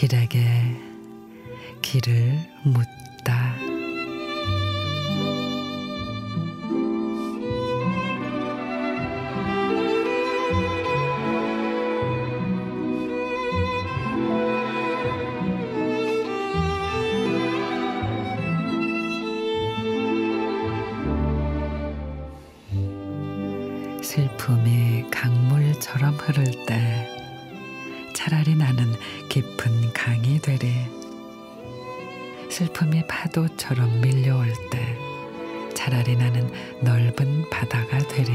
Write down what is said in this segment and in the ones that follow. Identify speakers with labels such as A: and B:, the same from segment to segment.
A: 길에게 길을 묻 슬픔이 강물처럼 흐를 때 차라리 나는 깊은 강이 되리. 슬픔이 파도처럼 밀려올 때 차라리 나는 넓은 바다가 되리.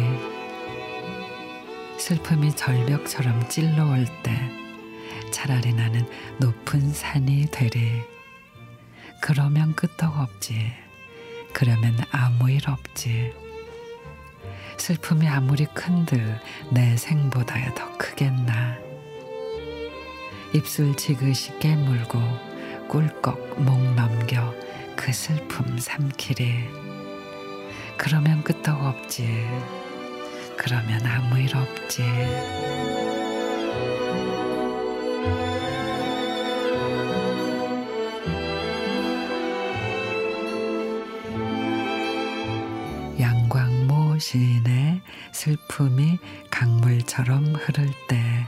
A: 슬픔이 절벽처럼 찔러올 때 차라리 나는 높은 산이 되리. 그러면 끄떡없지. 그러면 아무 일 없지. 슬픔이 아무리 큰들 내 생보다 더 크겠나. 입술 지그시 깨물고 꿀꺽 목 넘겨 그 슬픔 삼키리. 그러면 끄떡없지. 그러면 아무 일 없지. 시인의 슬픔이 강물처럼 흐를 때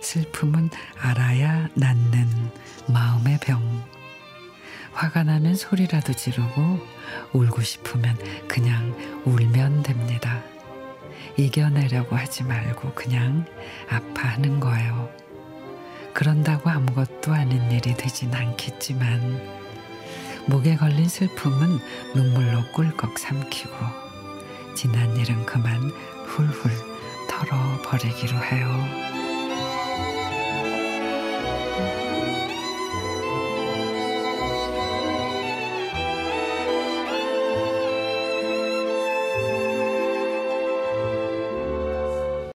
A: 슬픔은 알아야 낫는 마음의 병. 화가 나면 소리라도 지르고 울고 싶으면 그냥 울면 됩니다. 이겨내려고 하지 말고 그냥 아파하는 거예요. 그런다고 아무것도 아닌 일이 되진 않겠지만 목에 걸린 슬픔은 눈물로 꿀꺽 삼키고 지난 일은 그만 훌훌 털어버리기로 해요.